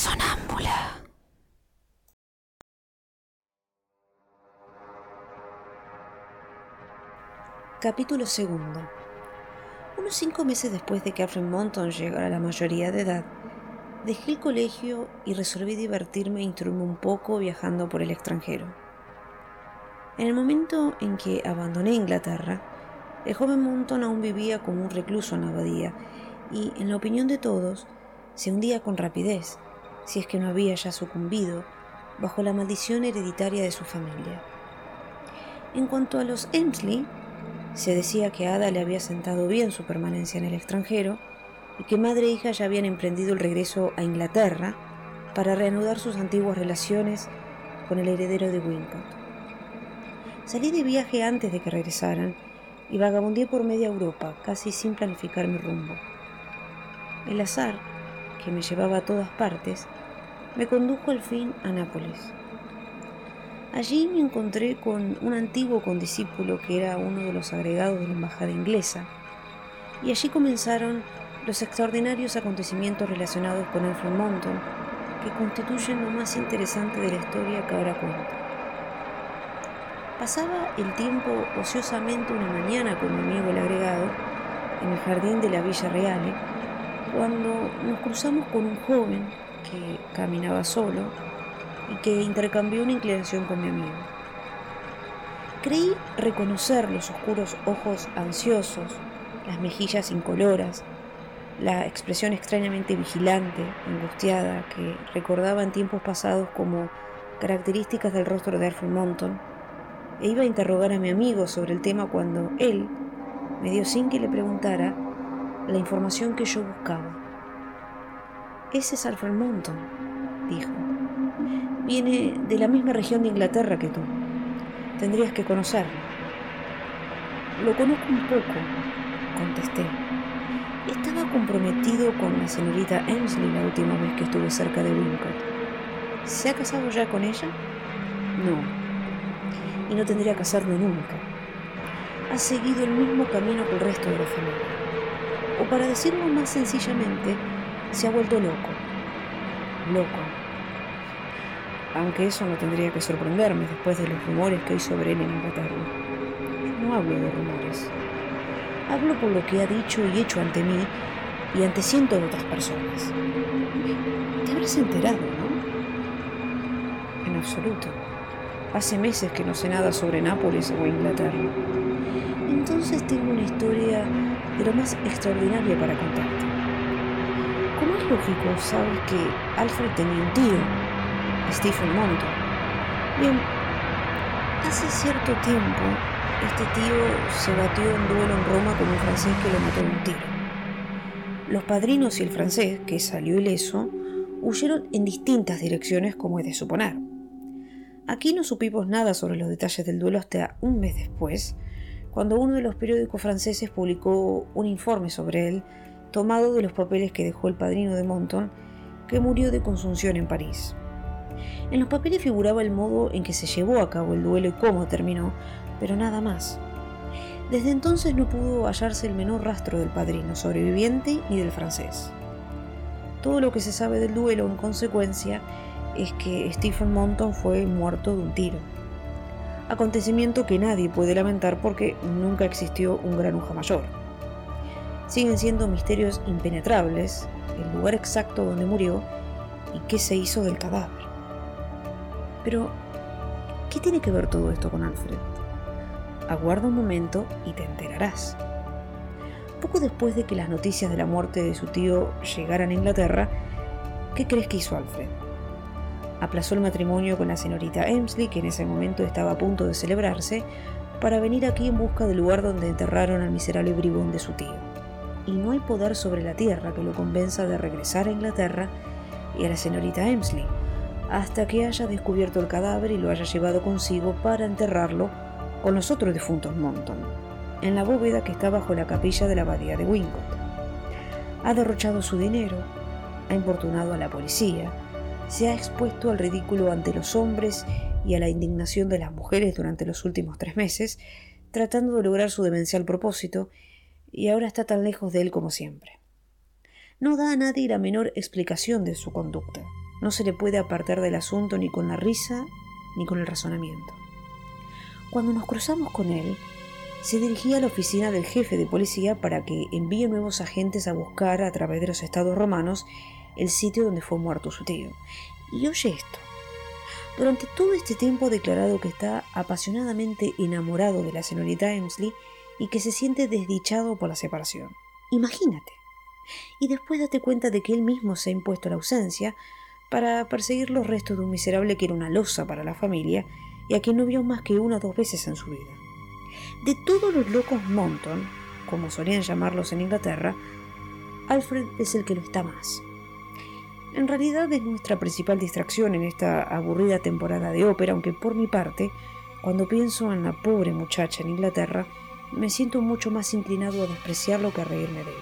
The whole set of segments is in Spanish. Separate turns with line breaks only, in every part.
sonámbula. Capítulo segundo. Unos cinco meses después de que Alfred Monton llegara a la mayoría de edad, dejé el colegio y resolví divertirme e instruirme un poco viajando por el extranjero. En el momento en que abandoné Inglaterra, el joven Monton aún vivía como un recluso en la abadía y, en la opinión de todos, se hundía con rapidez, si es que no había ya sucumbido, bajo la maldición hereditaria de su familia. En cuanto a los Emsley, se decía que Ada le había sentado bien su permanencia en el extranjero y que madre e hija ya habían emprendido el regreso a Inglaterra para reanudar sus antiguas relaciones con el heredero de Wincott. Salí de viaje antes de que regresaran y vagabundeé por media Europa, casi sin planificar mi rumbo. El azar, que me llevaba a todas partes, me condujo al fin a Nápoles. Allí me encontré con un antiguo condiscípulo que era uno de los agregados de la embajada inglesa, y allí comenzaron los extraordinarios acontecimientos relacionados con Alfred Monton, que constituyen lo más interesante de la historia que ahora cuento. Pasaba el tiempo ociosamente una mañana con mi amigo el agregado en el jardín de la Villa Reale, cuando nos cruzamos con un joven que caminaba solo y que intercambió una inclinación con mi amigo. Creí reconocer los oscuros ojos ansiosos, las mejillas incoloras, la expresión extrañamente vigilante, angustiada, que recordaba en tiempos pasados como características del rostro de Alfred Monton, e iba a interrogar a mi amigo sobre el tema cuando él me dio sin que le preguntara la información que yo buscaba. Ese es Alfred Monton, dijo. Viene de la misma región de Inglaterra que tú. Tendrías que conocerlo. Lo conozco un poco, contesté. Estaba comprometido con la señorita Emsley la última vez que estuve cerca de Wincott. ¿Se ha casado ya con ella? No. Y no tendría que hacerlo nunca. Ha seguido el mismo camino que el resto de la familia. O para decirlo más sencillamente, se ha vuelto loco. Loco aunque eso no tendría que sorprenderme después de los rumores que hay sobre él en Inglaterra. no hablo de rumores. Hablo por lo que ha dicho y hecho ante mí y ante cientos de otras personas. Te habrás enterado, ¿no? En absoluto. Hace meses que no sé nada sobre Nápoles o Inglaterra. Entonces tengo una historia de lo más extraordinaria para contarte. Como es lógico, sabes que Alfred tenía un tío Stephen Monto. Bien, hace cierto tiempo este tío se batió en duelo en Roma con un francés que lo mató de un tiro. Los padrinos y el francés, que salió ileso, huyeron en distintas direcciones como es de suponer. Aquí no supimos nada sobre los detalles del duelo hasta un mes después, cuando uno de los periódicos franceses publicó un informe sobre él, tomado de los papeles que dejó el padrino de Monton, que murió de consunción en París. En los papeles figuraba el modo en que se llevó a cabo el duelo y cómo terminó, pero nada más. Desde entonces no pudo hallarse el menor rastro del padrino sobreviviente ni del francés. Todo lo que se sabe del duelo, en consecuencia, es que Stephen Monton fue muerto de un tiro. Acontecimiento que nadie puede lamentar porque nunca existió un granuja mayor. Siguen siendo misterios impenetrables el lugar exacto donde murió y qué se hizo del cadáver. Pero, ¿qué tiene que ver todo esto con Alfred? Aguarda un momento y te enterarás. Poco después de que las noticias de la muerte de su tío llegaran a Inglaterra, ¿qué crees que hizo Alfred? Aplazó el matrimonio con la señorita Emsley, que en ese momento estaba a punto de celebrarse, para venir aquí en busca del lugar donde enterraron al miserable bribón de su tío. Y no hay poder sobre la tierra que lo convenza de regresar a Inglaterra y a la señorita Emsley, hasta que haya descubierto el cadáver y lo haya llevado consigo para enterrarlo con los otros difuntos Monton, en la bóveda que está bajo la capilla de la abadía de Wincott. Ha derrochado su dinero, ha importunado a la policía, se ha expuesto al ridículo ante los hombres y a la indignación de las mujeres durante los últimos tres meses, tratando de lograr su demencial propósito, y ahora está tan lejos de él como siempre. No da a nadie la menor explicación de su conducta No se le puede apartar del asunto ni con la risa ni con el razonamiento. Cuando nos cruzamos con él, se dirigía a la oficina del jefe de policía para que envíe nuevos agentes a buscar a través de los estados romanos el sitio donde fue muerto su tío. Y oye esto. Durante todo este tiempo ha declarado que está apasionadamente enamorado de la señorita Emsley y que se siente desdichado por la separación. Imagínate. Y después date cuenta de que él mismo se ha impuesto la ausencia para perseguir los restos de un miserable que era una losa para la familia y a quien no vio más que una o dos veces en su vida. De todos los locos Monton, como solían llamarlos en Inglaterra, Alfred es el que lo está más. En realidad es nuestra principal distracción en esta aburrida temporada de ópera, aunque por mi parte, cuando pienso en la pobre muchacha en Inglaterra, me siento mucho más inclinado a despreciarlo que a reírme de él.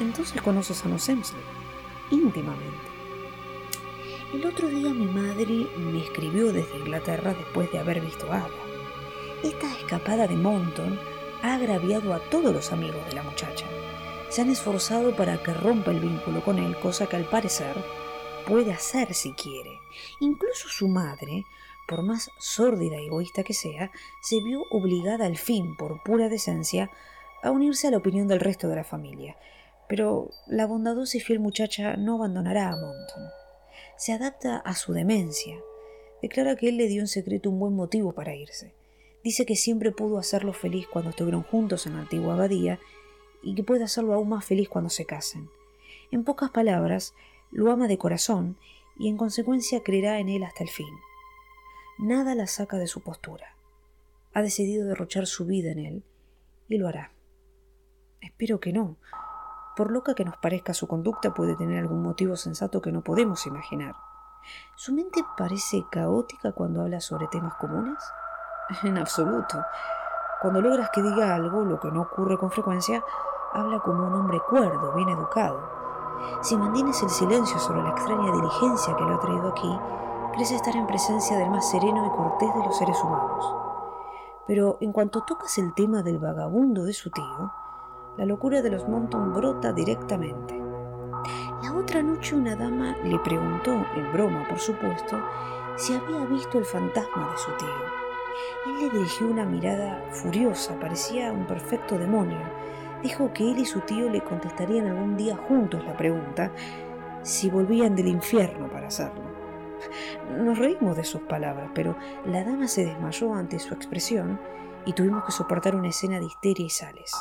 Entonces conoces a los Emsley, íntimamente. El otro día mi madre me escribió desde Inglaterra después de haber visto a. Esta escapada de Monton ha agraviado a todos los amigos de la muchacha. Se han esforzado para que rompa el vínculo con él, cosa que al parecer puede hacer si quiere. Incluso su madre, por más sórdida y egoísta que sea, se vio obligada al fin, por pura decencia, a unirse a la opinión del resto de la familia. Pero la bondadosa y fiel muchacha no abandonará a Monton. Se adapta a su demencia. Declara que él le dio en secreto un buen motivo para irse. Dice que siempre pudo hacerlo feliz cuando estuvieron juntos en la antigua abadía y que puede hacerlo aún más feliz cuando se casen. En pocas palabras, lo ama de corazón y en consecuencia creerá en él hasta el fin. Nada la saca de su postura. Ha decidido derrochar su vida en él y lo hará. Espero que no. Por loca que nos parezca su conducta puede tener algún motivo sensato que no podemos imaginar. ¿Su mente parece caótica cuando habla sobre temas comunes? En absoluto. Cuando logras que diga algo, lo que no ocurre con frecuencia, habla como un hombre cuerdo, bien educado. Si mantienes el silencio sobre la extraña diligencia que lo ha traído aquí, crees estar en presencia del más sereno y cortés de los seres humanos. Pero en cuanto tocas el tema del vagabundo de su tío, la locura de los Monton brota directamente. La otra noche una dama le preguntó, en broma por supuesto, si había visto el fantasma de su tío. Él le dirigió una mirada furiosa, parecía un perfecto demonio. Dijo que él y su tío le contestarían algún día juntos la pregunta si volvían del infierno para hacerlo. Nos reímos de sus palabras, pero la dama se desmayó ante su expresión y tuvimos que soportar una escena de histeria y sales.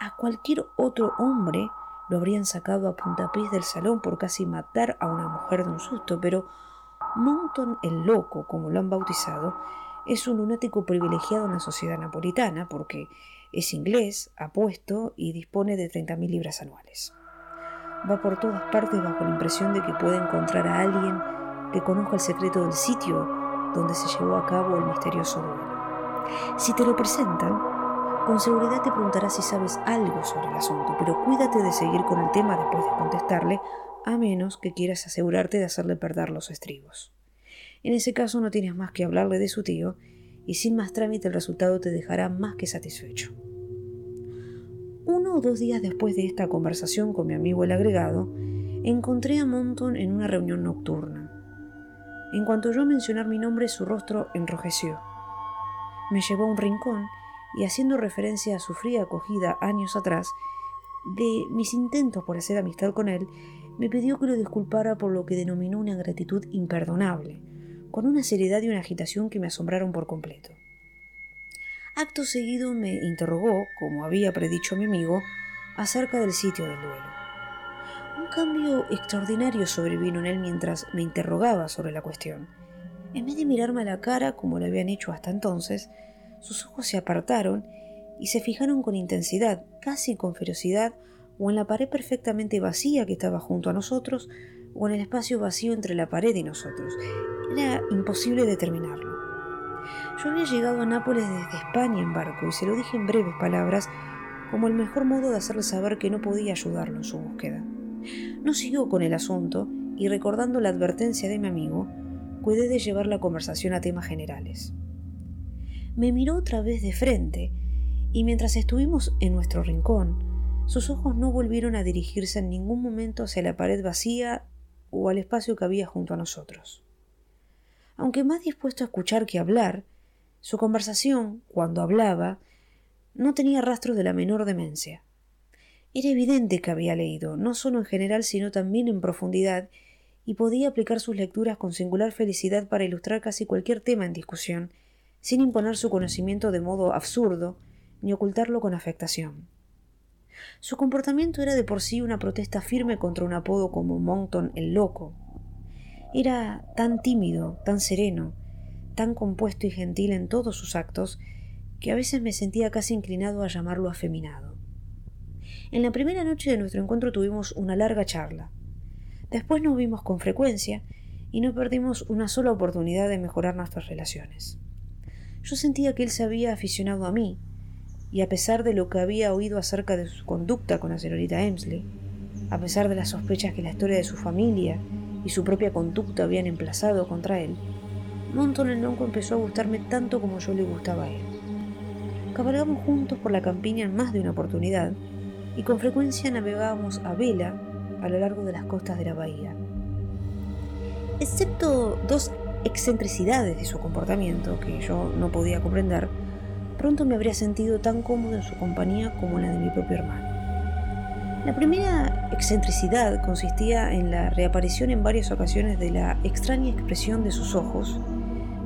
A cualquier otro hombre lo habrían sacado a puntapiés del salón por casi matar a una mujer de un susto, pero Monton el loco, como lo han bautizado, es un lunático privilegiado en la sociedad napolitana porque es inglés, apuesto y dispone de 30.000 libras anuales. Va por todas partes bajo la impresión de que puede encontrar a alguien que conozca el secreto del sitio donde se llevó a cabo el misterioso duelo. Si te lo presentan, con seguridad te preguntará si sabes algo sobre el asunto, pero cuídate de seguir con el tema después de contestarle, a menos que quieras asegurarte de hacerle perder los estribos. En ese caso no tienes más que hablarle de su tío y sin más trámite el resultado te dejará más que satisfecho. Uno o dos días después de esta conversación con mi amigo el agregado, encontré a Monton en una reunión nocturna. En cuanto yo mencionar mi nombre, su rostro enrojeció. Me llevó a un rincón y haciendo referencia a su fría acogida años atrás, de mis intentos por hacer amistad con él, me pidió que lo disculpara por lo que denominó una gratitud imperdonable, con una seriedad y una agitación que me asombraron por completo. Acto seguido me interrogó, como había predicho mi amigo, acerca del sitio del duelo. Un cambio extraordinario sobrevino en él mientras me interrogaba sobre la cuestión. En vez de mirarme a la cara como lo habían hecho hasta entonces, sus ojos se apartaron y se fijaron con intensidad, casi con ferocidad, o en la pared perfectamente vacía que estaba junto a nosotros, o en el espacio vacío entre la pared y nosotros. Era imposible determinarlo. Yo había llegado a Nápoles desde España en barco y se lo dije en breves palabras como el mejor modo de hacerle saber que no podía ayudarlo en su búsqueda. No siguió con el asunto y recordando la advertencia de mi amigo, cuidé de llevar la conversación a temas generales. Me miró otra vez de frente y mientras estuvimos en nuestro rincón, sus ojos no volvieron a dirigirse en ningún momento hacia la pared vacía o al espacio que había junto a nosotros. Aunque más dispuesto a escuchar que a hablar, su conversación, cuando hablaba, no tenía rastros de la menor demencia. Era evidente que había leído, no solo en general, sino también en profundidad, y podía aplicar sus lecturas con singular felicidad para ilustrar casi cualquier tema en discusión, sin imponer su conocimiento de modo absurdo, ni ocultarlo con afectación. Su comportamiento era de por sí una protesta firme contra un apodo como Monton el Loco. Era tan tímido, tan sereno, tan compuesto y gentil en todos sus actos, que a veces me sentía casi inclinado a llamarlo afeminado. En la primera noche de nuestro encuentro tuvimos una larga charla. Después nos vimos con frecuencia y no perdimos una sola oportunidad de mejorar nuestras relaciones. Yo sentía que él se había aficionado a mí, y a pesar de lo que había oído acerca de su conducta con la señorita Emsley, a pesar de las sospechas que la historia de su familia y su propia conducta habían emplazado contra él, Monton el Lonco empezó a gustarme tanto como yo le gustaba a él. Cabalgamos juntos por la campiña en más de una oportunidad y con frecuencia navegábamos a vela a lo largo de las costas de la bahía. Excepto dos excentricidades de su comportamiento que yo no podía comprender, pronto me habría sentido tan cómodo en su compañía como en la de mi propio hermano. La primera excentricidad consistía en la reaparición en varias ocasiones de la extraña expresión de sus ojos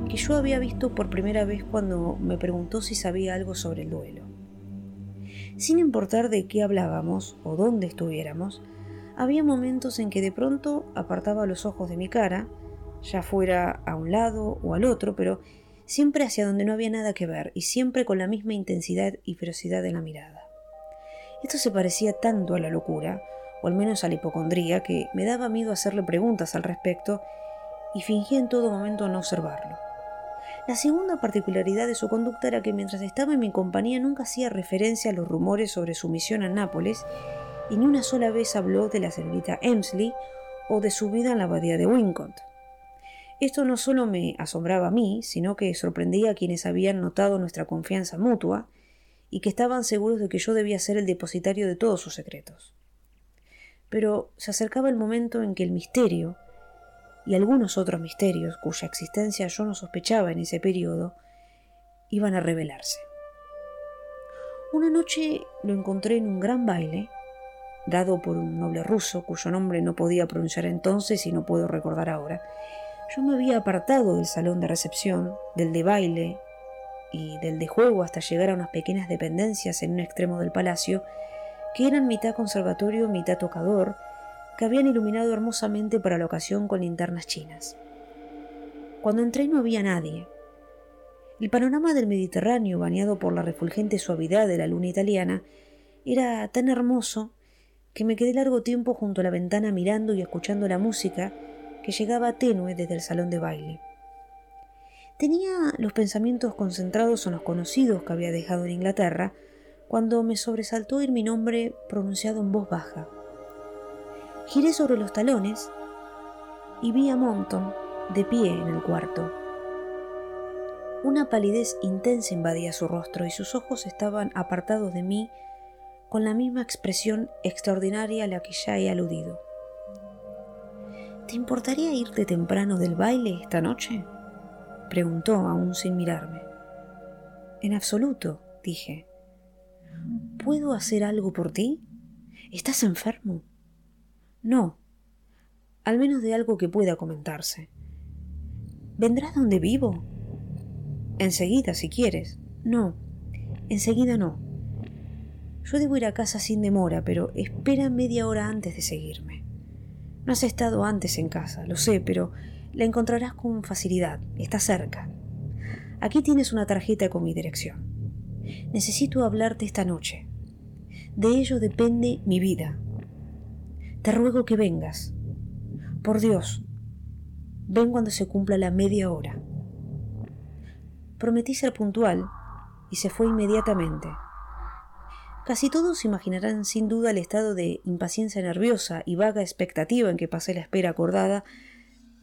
que yo había visto por primera vez cuando me preguntó si sabía algo sobre el duelo. Sin importar de qué hablábamos o dónde estuviéramos, había momentos en que de pronto apartaba los ojos de mi cara, ya fuera a un lado o al otro, pero siempre hacia donde no había nada que ver y siempre con la misma intensidad y ferocidad en la mirada. Esto se parecía tanto a la locura, o al menos a la hipocondría, que me daba miedo hacerle preguntas al respecto y fingía en todo momento no observarlo. La segunda particularidad de su conducta era que mientras estaba en mi compañía nunca hacía referencia a los rumores sobre su misión a Nápoles y ni una sola vez habló de la señorita Emsley o de su vida en la abadía de Wincott. Esto no solo me asombraba a mí, sino que sorprendía a quienes habían notado nuestra confianza mutua y que estaban seguros de que yo debía ser el depositario de todos sus secretos. Pero se acercaba el momento en que el misterio, y algunos otros misterios cuya existencia yo no sospechaba en ese periodo, iban a revelarse. Una noche lo encontré en un gran baile dado por un noble ruso cuyo nombre no podía pronunciar entonces y no puedo recordar ahora. Yo me había apartado del salón de recepción, del de baile y del de juego hasta llegar a unas pequeñas dependencias en un extremo del palacio, que eran mitad conservatorio, mitad tocador, que habían iluminado hermosamente para la ocasión con linternas chinas. Cuando entré no había nadie. El panorama del Mediterráneo, bañado por la refulgente suavidad de la luna italiana, era tan hermoso que me quedé largo tiempo junto a la ventana mirando y escuchando la música que llegaba tenue desde el salón de baile. Tenía los pensamientos concentrados en los conocidos que había dejado en Inglaterra cuando me sobresaltó oír mi nombre pronunciado en voz baja. Giré sobre los talones y vi a Monton de pie en el cuarto. Una palidez intensa invadía su rostro y sus ojos estaban apartados de mí con la misma expresión extraordinaria a la que ya he aludido. ¿Te importaría irte temprano del baile esta noche? preguntó aún sin mirarme. En absoluto, dije. ¿Puedo hacer algo por ti? ¿Estás enfermo? No, al menos de algo que pueda comentarse. ¿Vendrás donde vivo? Enseguida, si quieres. No, enseguida no. Yo debo ir a casa sin demora, pero espera media hora antes de seguirme. No has estado antes en casa, lo sé, pero la encontrarás con facilidad. Está cerca. Aquí tienes una tarjeta con mi dirección. Necesito hablarte esta noche. De ello depende mi vida. Te ruego que vengas. Por Dios, ven cuando se cumpla la media hora. Prometí ser puntual y se fue inmediatamente. Casi todos imaginarán sin duda el estado de impaciencia nerviosa y vaga expectativa en que pasé la espera acordada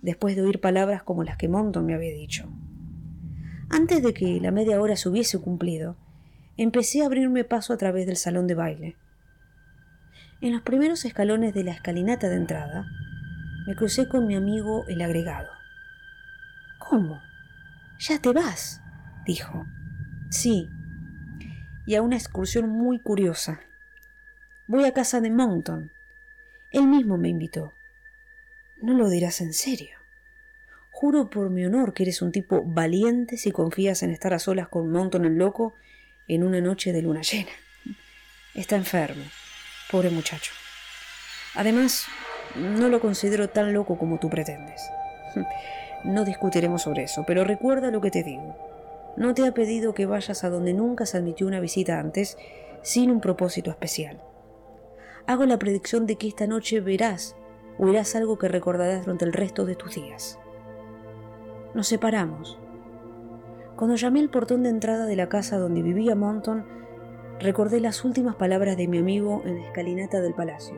después de oír palabras como las que Monton me había dicho. Antes de que la media hora se hubiese cumplido, empecé a abrirme paso a través del salón de baile. En los primeros escalones de la escalinata de entrada, me crucé con mi amigo el agregado. ¿Cómo? ¿Ya te vas? dijo. Sí, y a una excursión muy curiosa. Voy a casa de Mountain. Él mismo me invitó. No lo dirás en serio. Juro por mi honor que eres un tipo valiente si confías en estar a solas con Mountain el loco en una noche de luna llena. Está enfermo, pobre muchacho. Además, no lo considero tan loco como tú pretendes. No discutiremos sobre eso, pero recuerda lo que te digo. No te ha pedido que vayas a donde nunca se admitió una visita antes, sin un propósito especial. Hago la predicción de que esta noche verás o verás algo que recordarás durante el resto de tus días. Nos separamos. Cuando llamé al portón de entrada de la casa donde vivía Monton, recordé las últimas palabras de mi amigo en la escalinata del palacio.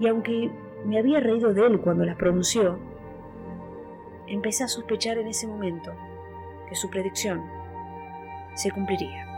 Y aunque me había reído de él cuando las pronunció, empecé a sospechar en ese momento su predicción se cumpliría.